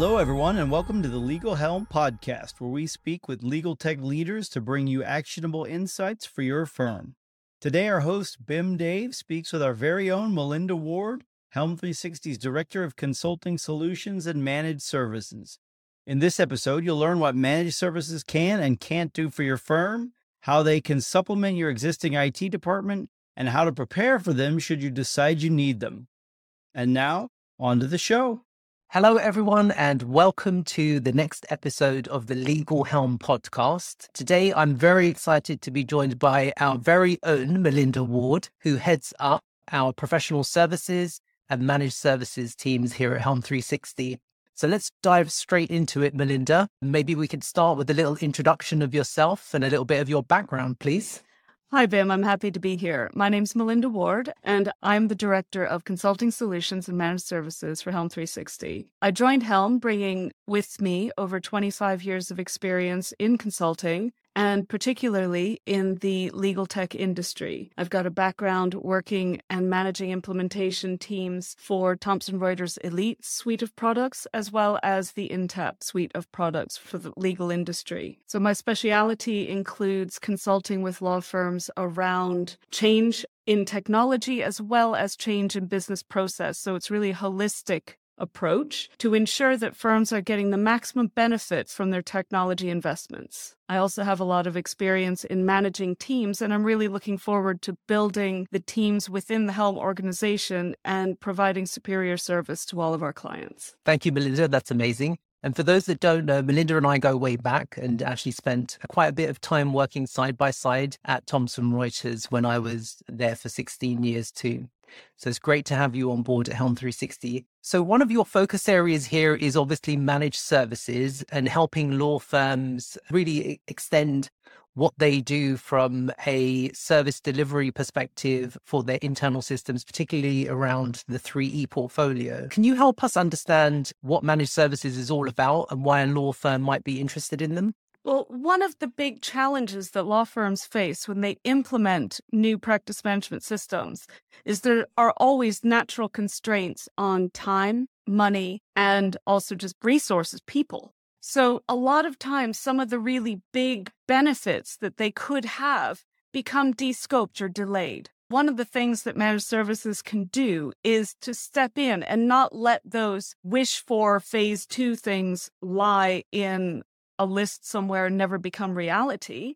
Hello, everyone, and welcome to the Legal Helm podcast, where we speak with legal tech leaders to bring you actionable insights for your firm. Today, our host, Bim Dave, speaks with our very own Melinda Ward, Helm 360's Director of Consulting Solutions and Managed Services. In this episode, you'll learn what managed services can and can't do for your firm, how they can supplement your existing IT department, and how to prepare for them should you decide you need them. And now, on to the show. Hello, everyone, and welcome to the next episode of the Legal Helm podcast. Today, I'm very excited to be joined by our very own Melinda Ward, who heads up our professional services and managed services teams here at Helm 360. So let's dive straight into it, Melinda. Maybe we could start with a little introduction of yourself and a little bit of your background, please. Hi, Bim. I'm happy to be here. My name's Melinda Ward, and I'm the Director of Consulting Solutions and Managed Services for Helm 360. I joined Helm bringing with me over 25 years of experience in consulting and particularly in the legal tech industry. I've got a background working and managing implementation teams for Thomson Reuters Elite suite of products, as well as the Intapp suite of products for the legal industry. So my speciality includes consulting with law firms around change in technology as well as change in business process. So it's really holistic approach to ensure that firms are getting the maximum benefit from their technology investments. I also have a lot of experience in managing teams, and I'm really looking forward to building the teams within the Helm organization and providing superior service to all of our clients. Thank you, Melinda. That's amazing. And for those that don't know, Melinda and I go way back and actually spent quite a bit of time working side by side at Thomson Reuters when I was there for 16 years too. So it's great to have you on board at Helm 360. So one of your focus areas here is obviously managed services and helping law firms really extend what they do from a service delivery perspective for their internal systems, particularly around the 3E portfolio. Can you help us understand what managed services is all about and why a law firm might be interested in them? Well, one of the big challenges that law firms face when they implement new practice management systems is there are always natural constraints on time, money, and also just resources, people. So, a lot of times, some of the really big benefits that they could have become descoped or delayed. One of the things that managed services can do is to step in and not let those wish for phase two things lie in a list somewhere never become reality.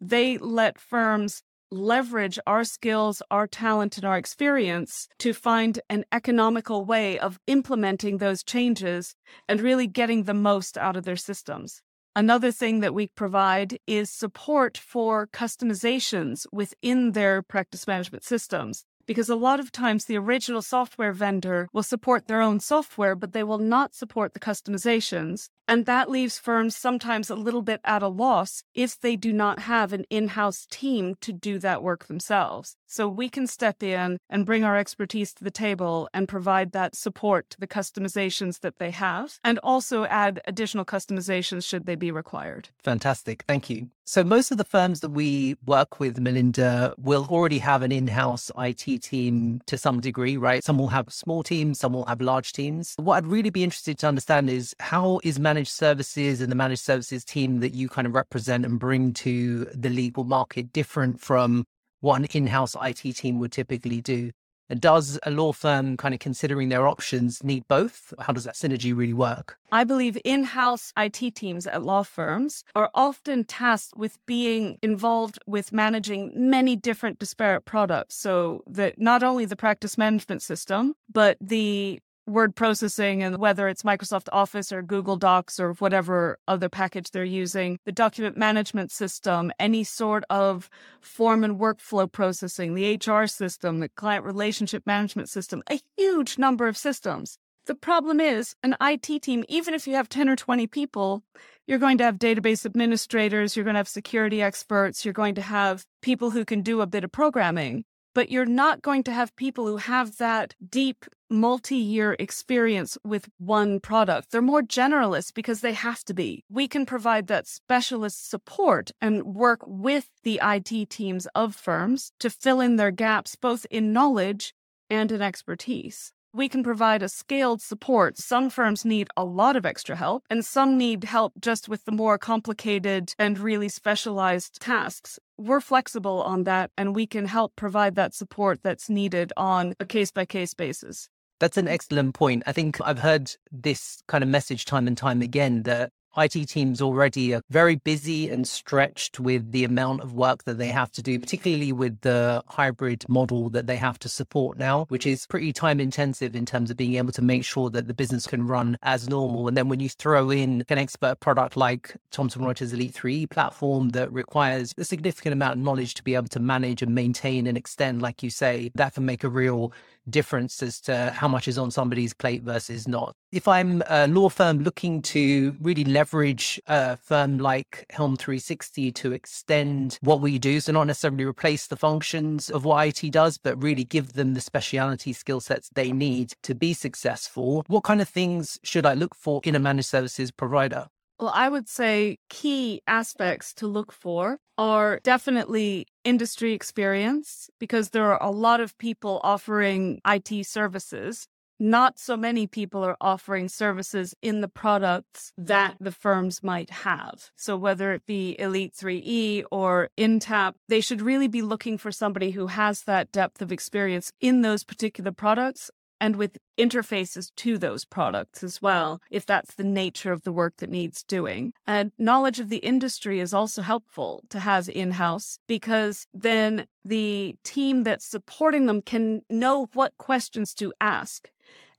They let firms leverage our skills, our talent, and our experience to find an economical way of implementing those changes and really getting the most out of their systems. Another thing that we provide is support for customizations within their practice management systems because a lot of times the original software vendor will support their own software, but they will not support the customizations. And that leaves firms sometimes a little bit at a loss if they do not have an in house team to do that work themselves. So we can step in and bring our expertise to the table and provide that support to the customizations that they have and also add additional customizations should they be required. Fantastic. Thank you. So most of the firms that we work with, Melinda, will already have an in house IT team to some degree, right? Some will have small teams, some will have large teams. What I'd really be interested to understand is how is managed services and the managed services team that you kind of represent and bring to the legal market different from what an in-house IT team would typically do? And does a law firm kind of considering their options need both? How does that synergy really work? I believe in house IT teams at law firms are often tasked with being involved with managing many different disparate products. So that not only the practice management system, but the word processing and whether it's Microsoft Office or Google Docs or whatever other package they're using, the document management system, any sort of form and workflow processing, the HR system, the client relationship management system, a huge number of systems. The problem is an IT team, even if you have 10 or 20 people, you're going to have database administrators, you're going to have security experts, you're going to have people who can do a bit of programming but you're not going to have people who have that deep multi year experience with one product. They're more generalists because they have to be. We can provide that specialist support and work with the IT teams of firms to fill in their gaps, both in knowledge and in expertise. we can provide a scaled support. Some firms need a lot of extra help, and some need help just with the more complicated and really specialized tasks. We're flexible on that, and we can help provide that support that's needed on a case by case basis. That's an mm. excellent point. I think I've heard this kind of message time and time again that IT teams already are very busy and stretched with the amount of work that they have to do, particularly with the hybrid model that they have to support now, which is pretty time intensive in terms of being able to make sure that the business can run as normal. And then when you throw in an expert product like Thomson Reuters Elite 3 platform that requires a significant amount of knowledge to be able to manage and maintain and extend, like you say, that can make a real difference as to how much is on somebody's plate versus not. If I'm a law firm looking to really leverage a uh, firm like Helm 360 to extend what we do, so not necessarily replace the functions of what IT does, but really give them the speciality skill sets they need to be successful, what kind of things should I look for in a managed services provider? Well, I would say key aspects to look for are definitely industry experience because there are a lot of people offering IT services. Not so many people are offering services in the products that the firms might have. So, whether it be Elite 3E or Intapp, they should really be looking for somebody who has that depth of experience in those particular products and with interfaces to those products as well, if that's the nature of the work that needs doing. And knowledge of the industry is also helpful to have in house because then the team that's supporting them can know what questions to ask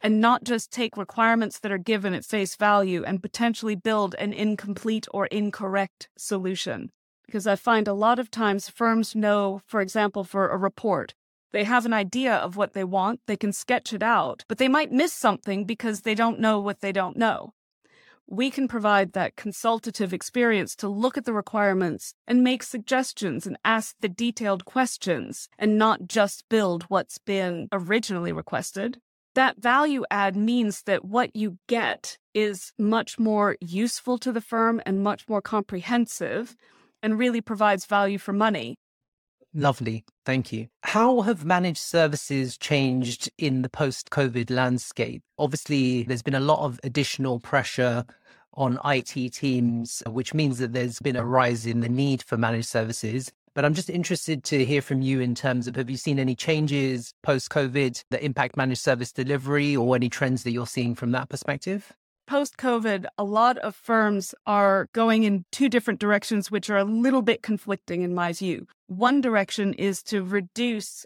and not just take requirements that are given at face value and potentially build an incomplete or incorrect solution. Because I find a lot of times firms know, for example, for a report, they have an idea of what they want, they can sketch it out, but they might miss something because they don't know what they don't know. We can provide that consultative experience to look at the requirements and make suggestions and ask the detailed questions and not just build what's been originally requested. That value add means that what you get is much more useful to the firm and much more comprehensive and really provides value for money Lovely. Thank you. How have managed services changed in the post COVID landscape? Obviously, there's been a lot of additional pressure on IT teams, which means that there's been a rise in the need for managed services. But I'm just interested to hear from you in terms of have you seen any changes post COVID that impact managed service delivery or any trends that you're seeing from that perspective? post COVID, a lot of firms are going in two different directions, which are a little bit conflicting in my view. One direction is to reduce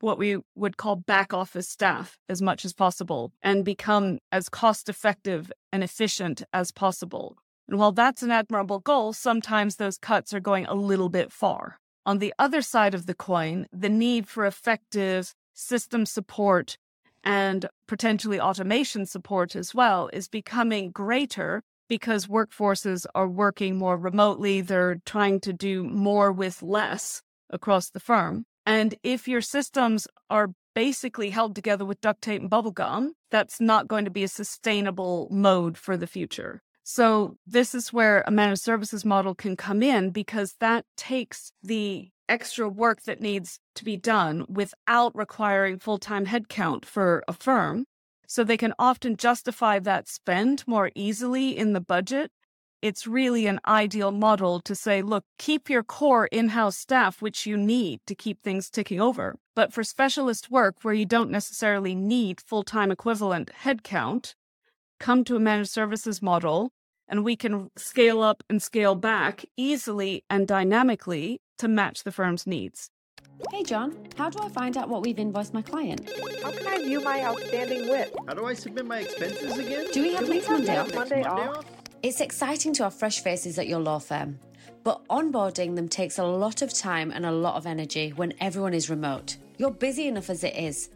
what we would call back office staff as much as possible and become as cost effective and efficient as possible. And while that's an admirable goal, sometimes those cuts are going a little bit far. On the other side of the coin, the need for effective system support and potentially automation support as well is becoming greater because workforces are working more remotely. They're trying to do more with less across the firm. And if your systems are basically held together with duct tape and bubble gum, that's not going to be a sustainable mode for the future. So, this is where a managed services model can come in because that takes the extra work that needs to be done without requiring full time headcount for a firm. So they can often justify that spend more easily in the budget. It's really an ideal model to say, look, keep your core in house staff, which you need to keep things ticking over. But for specialist work where you don't necessarily need full time equivalent headcount, come to a managed services model and we can scale up and scale back easily and dynamically to match the firm's needs. Hey, John, how do I find out what we've invoiced my client? How can I view my outstanding WIP? How do I submit my expenses again? Do we have Do next we have Monday next off? Monday Monday off? off? It's exciting to have fresh faces at your law firm, but onboarding them takes a lot of time and a lot of energy when everyone is remote. You're busy enough as it is.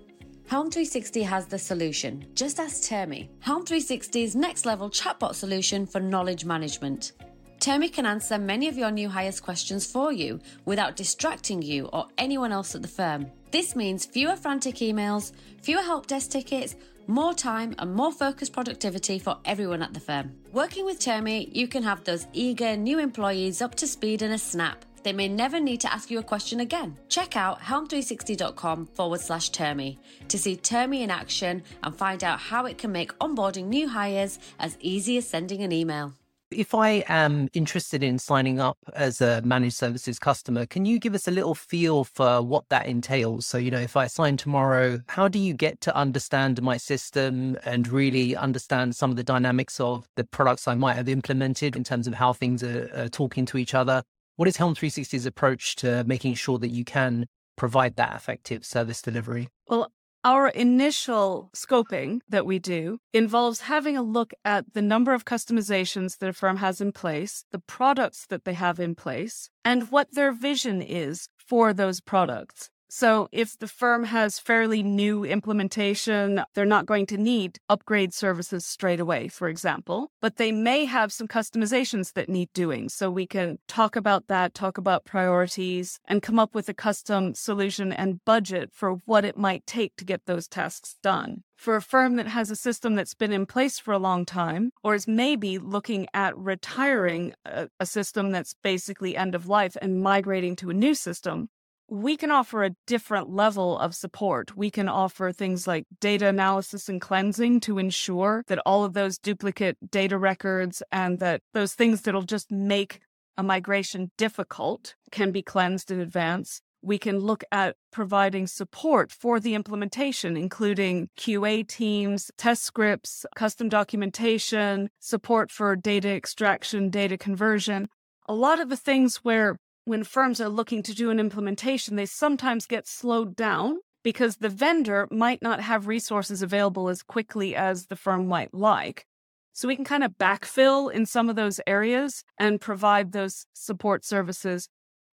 Helm 360 has the solution. Just ask Termi, Helm 360's next level chatbot solution for knowledge management. Termi can answer many of your new hires' questions for you without distracting you or anyone else at the firm. This means fewer frantic emails, fewer help desk tickets, more time, and more focused productivity for everyone at the firm. Working with Termi, you can have those eager new employees up to speed in a snap. They may never need to ask you a question again. Check out helm360.com forward slash Termi to see Termi in action and find out how it can make onboarding new hires as easy as sending an email. If I am interested in signing up as a managed services customer, can you give us a little feel for what that entails? So, you know, if I sign tomorrow, how do you get to understand my system and really understand some of the dynamics of the products I might have implemented in terms of how things are, are talking to each other? What is Helm 360's approach to making sure that you can provide that effective service delivery? Well, our initial scoping that we do involves having a look at the number of customizations that a firm has in place, the products that they have in place, and what their vision is for those products. So if the firm has fairly new implementation, they're not going to need upgrade services straight away, for example, but they may have some customizations that need doing. So we can talk about that, talk about priorities, and come up with a custom solution and budget for what it might take to get those tasks done. For a firm that has a system that's been in place for a long time, or is maybe looking at retiring a, a system that's basically end of life and migrating to a new system, we can offer a different level of support. We can offer things like data analysis and cleansing to ensure that all of those duplicate data records and that those things that'll just make a migration difficult can be cleansed in advance. We can look at providing support for the implementation, including QA teams, test scripts, custom documentation, support for data extraction, data conversion. A lot of the things where when firms are looking to do an implementation, they sometimes get slowed down because the vendor might not have resources available as quickly as the firm might like. So we can kind of backfill in some of those areas and provide those support services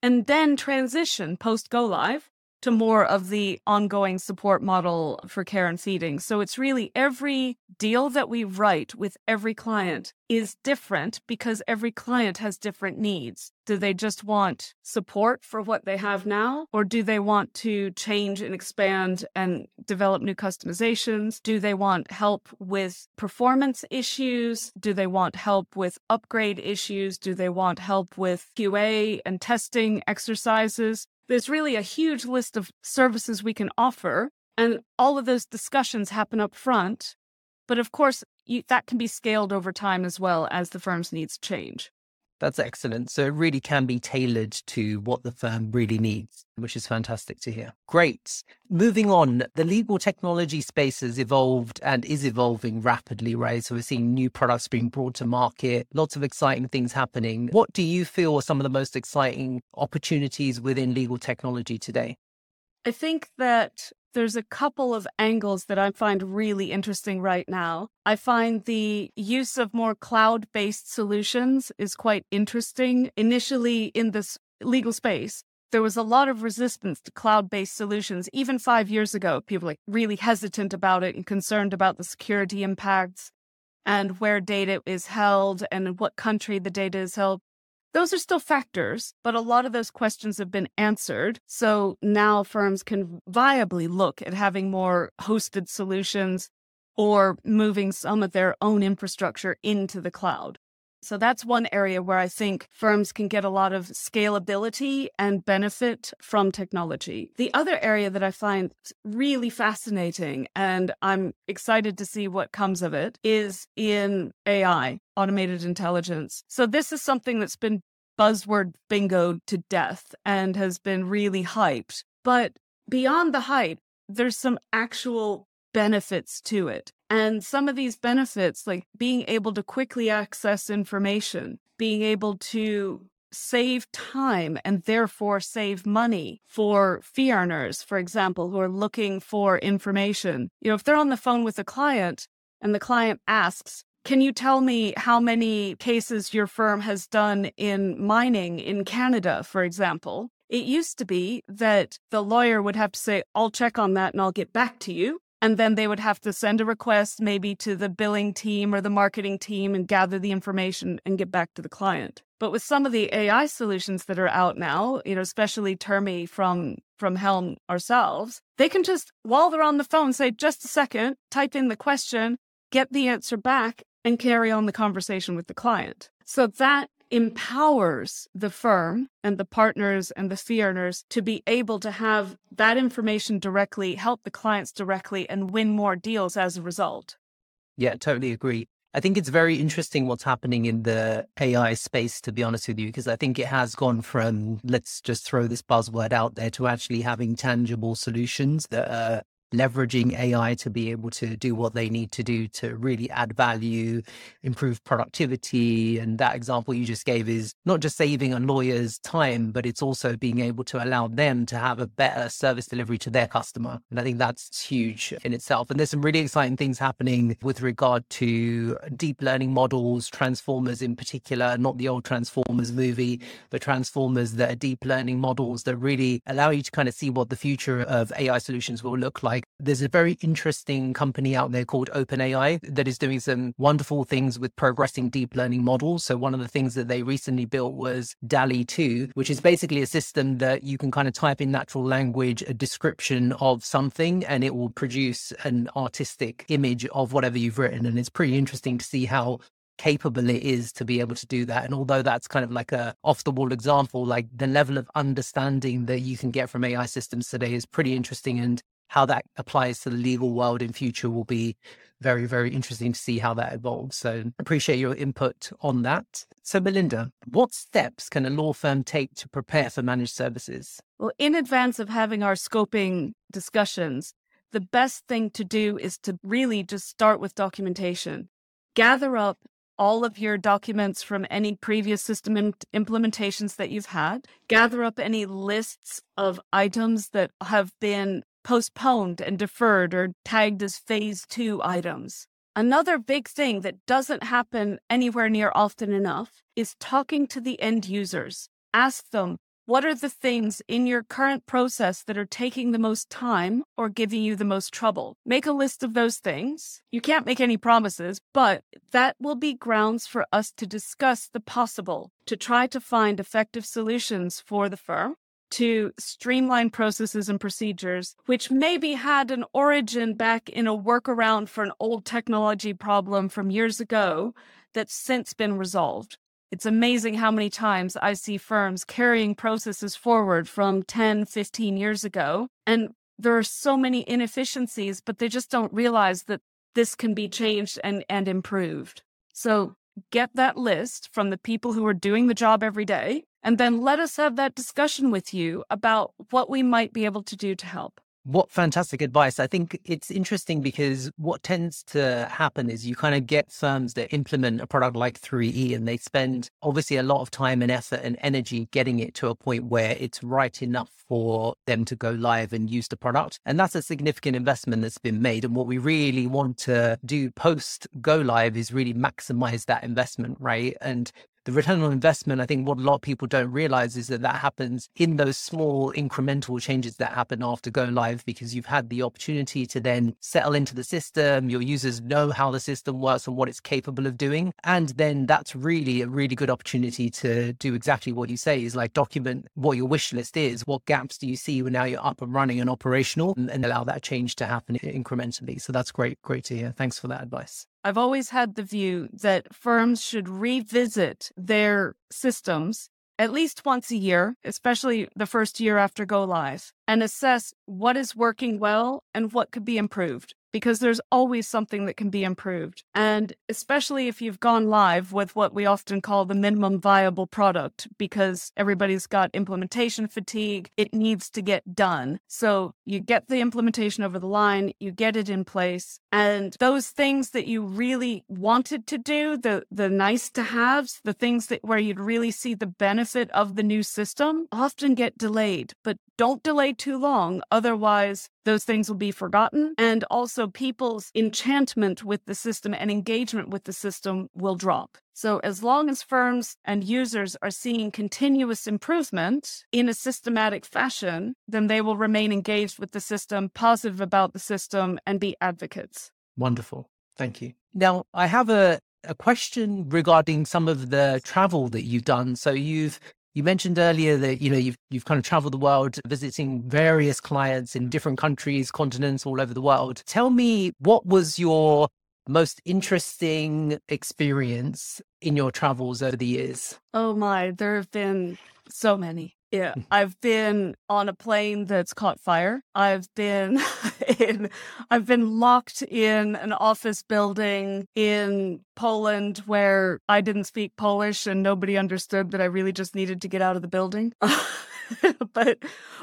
and then transition post go live to more of the ongoing support model for care and feeding. So it's really every deal that we write with every client is different because every client has different needs. Do they just want support for what they have now? Or do they want to change and expand and develop new customizations? Do they want help with performance issues? Do they want help with upgrade issues? Do they want help with QA and testing exercises? There's really a huge list of services we can offer, and all of those discussions happen up front. But of course, you, that can be scaled over time as well as the firm's needs change. That's excellent. So it really can be tailored to what the firm really needs, which is fantastic to hear. Great. Moving on, the legal technology space has evolved and is evolving rapidly, right? So we're seeing new products being brought to market, lots of exciting things happening. What do you feel are some of the most exciting opportunities within legal technology today? I think that there's a couple of angles that I find really interesting right now. I find the use of more cloud based solutions is quite interesting. Initially, in this legal space, there was a lot of resistance to cloud based solutions. Even five years ago, people like really hesitant about it and concerned about the security impacts and where data is held and in what country the data is held. Those are still factors, but a lot of those questions have been answered. So now firms can viably look at having more hosted solutions or moving some of their own infrastructure into the cloud. So that's one area where I think firms can get a lot of scalability and benefit from technology. The other area that I find really fascinating and I'm excited to see what comes of it is in AI, automated intelligence. So this is something that's been buzzword bingo to death and has been really hyped. But beyond the hype, there's some actual benefits to it. And some of these benefits, like being able to quickly access information, being able to save time and therefore save money for fee earners, for example, who are looking for information. You know, if they're on the phone with a client and the client asks, can you tell me how many cases your firm has done in mining in Canada, for example? It used to be that the lawyer would have to say, I'll check on that and I'll get back to you. And then they would have to send a request maybe to the billing team or the marketing team and gather the information and get back to the client. But with some of the AI solutions that are out now, you know, especially Termi from from Helm ourselves, they can just while they're on the phone say just a second, type in the question, get the answer back and carry on the conversation with the client. So that empowers the firm and the partners and the fee earners to be able to have that information directly, help the clients directly, and win more deals as a result. Yeah, totally agree. I think it's very interesting what's happening in the AI space, to be honest with you, because I think it has gone from let's just throw this buzzword out there to actually having tangible solutions that are leveraging AI to be able to do what they need to do to really add value, improve productivity. And that example you just gave is not just saving a lawyer's time, but it's also being able to allow them to have a better service delivery to their customer. And I think that's huge in itself. And there's some really exciting things happening with regard to deep learning models, transformers in particular, not the old Transformers movie, but transformers that are deep learning models that really allow you to kind of see what the future of AI solutions will look like there's a very interesting company out there called OpenAI that is doing some wonderful things with progressing deep learning models. So one of the things that they recently built was DALL-E 2, which is basically a system that you can kind of type in natural language a description of something and it will produce an artistic image of whatever you've written. And it's pretty interesting to see how capable it is to be able to do that. And although that's kind of like a off the wall example, like the level of understanding that you can get from AI systems today is pretty interesting. And how that applies to the legal world in future will be very, very interesting to see how that evolves. So appreciate your input on that. So Melinda, what steps can a law firm take to prepare for managed services? Well, in advance of having our scoping discussions, the best thing to do is to really just start with documentation. Gather up all of your documents from any previous system implementations that you've had. Gather up any lists of items that have been postponed and deferred or tagged as phase two items. Another big thing that doesn't happen anywhere near often enough is talking to the end users. Ask them, what are the things in your current process that are taking the most time or giving you the most trouble? Make a list of those things. You can't make any promises, but that will be grounds for us to discuss the possible to try to find effective solutions for the firm to streamline processes and procedures, which maybe had an origin back in a workaround for an old technology problem from years ago that's since been resolved. It's amazing how many times I see firms carrying processes forward from 10, 15 years ago. And there are so many inefficiencies, but they just don't realize that this can be changed and, and improved. So get that list from the people who are doing the job every day and then let us have that discussion with you about what we might be able to do to help. What fantastic advice. I think it's interesting because what tends to happen is you kind of get firms that implement a product like 3E and they spend obviously a lot of time and effort and energy getting it to a point where it's right enough for them to go live and use the product. And that's a significant investment that's been made. And what we really want to do post go live is really maximize that investment, right? And the return on investment, I think what a lot of people don't realize is that that happens in those small incremental changes that happen after go live because you've had the opportunity to then settle into the system. Your users know how the system works and what it's capable of doing. And then that's really a really good opportunity to do exactly what you say is like document what your wish list is. What gaps do you see when now you're up and running and operational and, and allow that change to happen incrementally? So that's great. Great to hear. Thanks for that advice. I've always had the view that firms should revisit their systems at least once a year, especially the first year after go live, and assess what is working well and what could be improved because there's always something that can be improved. And especially if you've gone live with what we often call the minimum viable product, because everybody's got implementation fatigue, it needs to get done. So you get the implementation over the line, you get it in place, and those things that you really wanted to do, the the nice to haves, the things that where you'd really see the benefit of the new system often get delayed. But don't delay too long, otherwise those things will be forgotten. And also, people's enchantment with the system and engagement with the system will drop. So, as long as firms and users are seeing continuous improvement in a systematic fashion, then they will remain engaged with the system, positive about the system, and be advocates. Wonderful. Thank you. Now, I have a, a question regarding some of the travel that you've done. So, you've you mentioned earlier that you know you've you've kind of traveled the world visiting various clients in different countries, continents all over the world. Tell me what was your most interesting experience in your travels over the years? Oh my, there have been so many. Yeah, I've been on a plane that's caught fire. I've been in I've been locked in an office building in Poland where I didn't speak Polish and nobody understood that I really just needed to get out of the building. but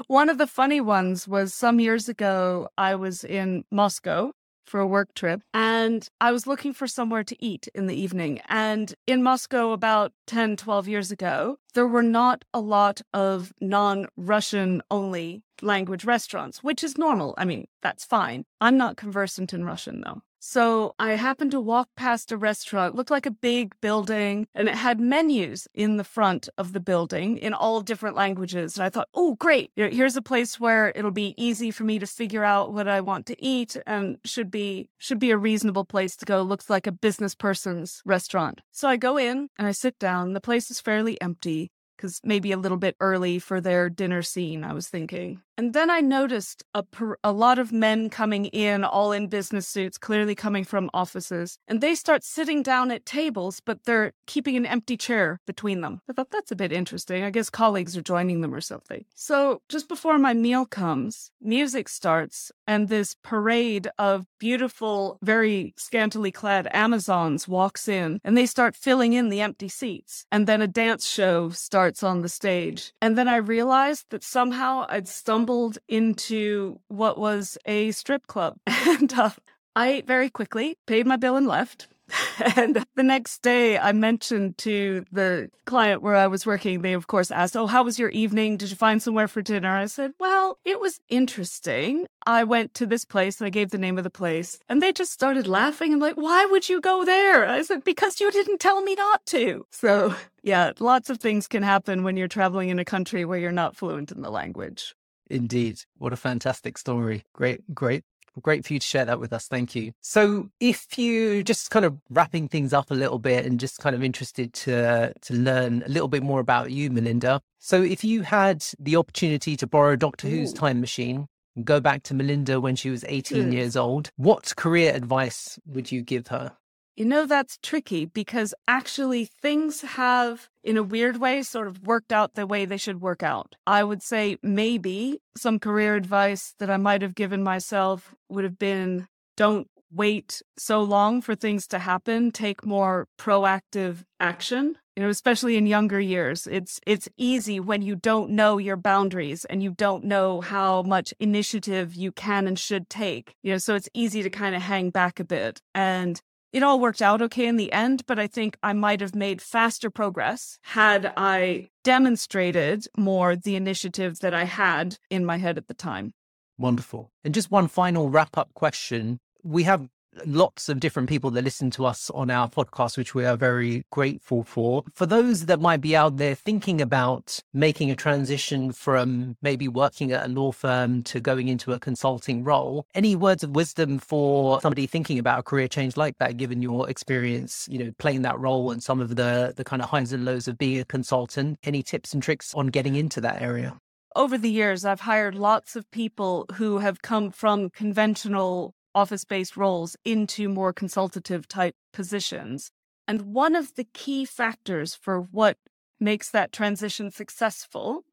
one of the funny ones was some years ago I was in Moscow for a work trip and I was looking for somewhere to eat in the evening. And in Moscow, about 10, 12 years ago, there were not a lot of non Russian only language restaurants, which is normal. I mean, that's fine. I'm not conversant in Russian though. So I happened to walk past a restaurant, looked like a big building, and it had menus in the front of the building in all different languages. And I thought, oh, great. Here's a place where it'll be easy for me to figure out what I want to eat and should be should be a reasonable place to go. Looks like a business person's restaurant. So I go in and I sit down. The place is fairly empty because maybe a little bit early for their dinner scene, I was thinking. And then I noticed a, per- a lot of men coming in, all in business suits, clearly coming from offices. And they start sitting down at tables, but they're keeping an empty chair between them. I thought that's a bit interesting. I guess colleagues are joining them or something. So just before my meal comes, music starts, and this parade of beautiful, very scantily clad Amazons walks in, and they start filling in the empty seats. And then a dance show starts on the stage. And then I realized that somehow I'd stumbled stumbled into what was a strip club. And uh, I ate very quickly, paid my bill, and left. and the next day, I mentioned to the client where I was working, they of course asked, Oh, how was your evening? Did you find somewhere for dinner? I said, Well, it was interesting. I went to this place and I gave the name of the place, and they just started laughing and like, Why would you go there? I said, Because you didn't tell me not to. So, yeah, lots of things can happen when you're traveling in a country where you're not fluent in the language. Indeed. What a fantastic story. Great, great. Great for you to share that with us. Thank you. So, if you just kind of wrapping things up a little bit and just kind of interested to to learn a little bit more about you, Melinda. So, if you had the opportunity to borrow Doctor Ooh. Who's time machine and go back to Melinda when she was 18 mm. years old, what career advice would you give her? You know, that's tricky because actually things have, in a weird way, sort of worked out the way they should work out. I would say maybe some career advice that I might have given myself would have been don't wait so long for things to happen, take more proactive action. You know, especially in younger years, it's it's easy when you don't know your boundaries and you don't know how much initiative you can and should take. You know, so it's easy to kind of hang back a bit. And it all worked out okay in the end, but I think I might have made faster progress had I demonstrated more the initiative that I had in my head at the time. Wonderful. And just one final wrap up question. We have lots of different people that listen to us on our podcast, which we are very grateful for. For those that might be out there thinking about making a transition from maybe working at a law firm to going into a consulting role, any words of wisdom for somebody thinking about a career change like that, given your experience, you know, playing that role and some of the the kind of highs and lows of being a consultant? Any tips and tricks on getting into that area? over the years, I've hired lots of people who have come from conventional office based roles into more consultative type positions. And one of the key factors for what makes that transition successful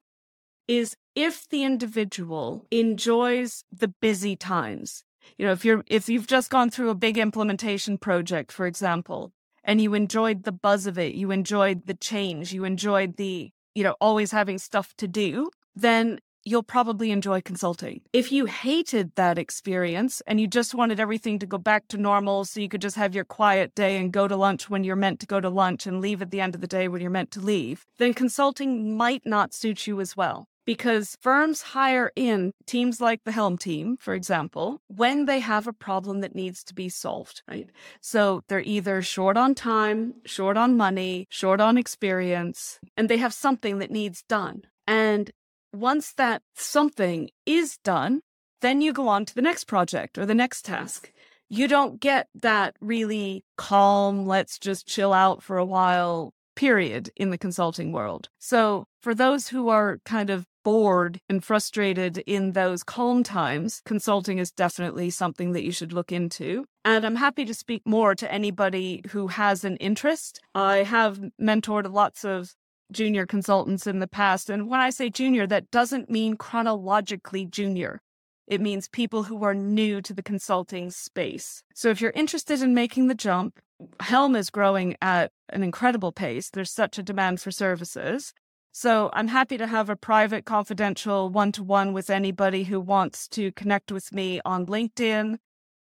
is if the individual enjoys the busy times. You know, if you're if you've just gone through a big implementation project, for example, and you enjoyed the buzz of it, you enjoyed the change, you enjoyed the, you know, always having stuff to do, then you'll probably enjoy consulting. If you hated that experience and you just wanted everything to go back to normal so you could just have your quiet day and go to lunch when you're meant to go to lunch and leave at the end of the day when you're meant to leave, then consulting might not suit you as well. Because firms hire in teams like the Helm team, for example, when they have a problem that needs to be solved, right? So they're either short on time, short on money, short on experience, and they have something that needs done. And once that something is done, then you go on to the next project or the next task. You don't get that really calm, let's just chill out for a while period, in the consulting world. So, for those who are kind of bored and frustrated in those calm times, consulting is definitely something that you should look into. And I'm happy to speak more to anybody who has an interest. I have mentored lots of junior consultants in the past. And when I say junior, that doesn't mean chronologically junior. It means people who are new to the consulting space. So if you're interested in making the jump, Helm is growing at an incredible pace. There's such a demand for services. So I'm happy to have a private, confidential one to one with anybody who wants to connect with me on LinkedIn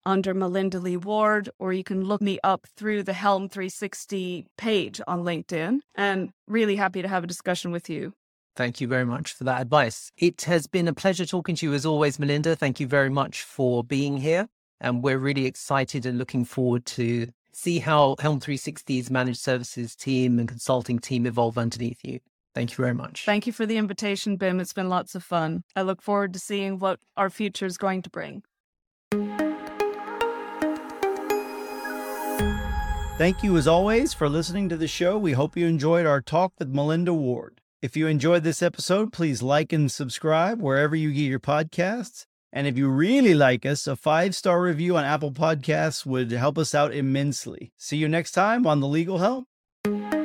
under Melinda Lee Ward, or you can look me up through the Helm 360 page on LinkedIn. And really happy to have a discussion with you. Thank you very much for that advice. It has been a pleasure talking to you as always, Melinda. Thank you very much for being here. And we're really excited and looking forward to see how Helm 360's managed services team and consulting team evolve underneath you. Thank you very much. Thank you for the invitation, Bim. It's been lots of fun. I look forward to seeing what our future is going to bring. Thank you, as always, for listening to the show. We hope you enjoyed our talk with Melinda Ward. If you enjoyed this episode, please like and subscribe wherever you get your podcasts. And if you really like us, a five star review on Apple Podcasts would help us out immensely. See you next time on The Legal Helm.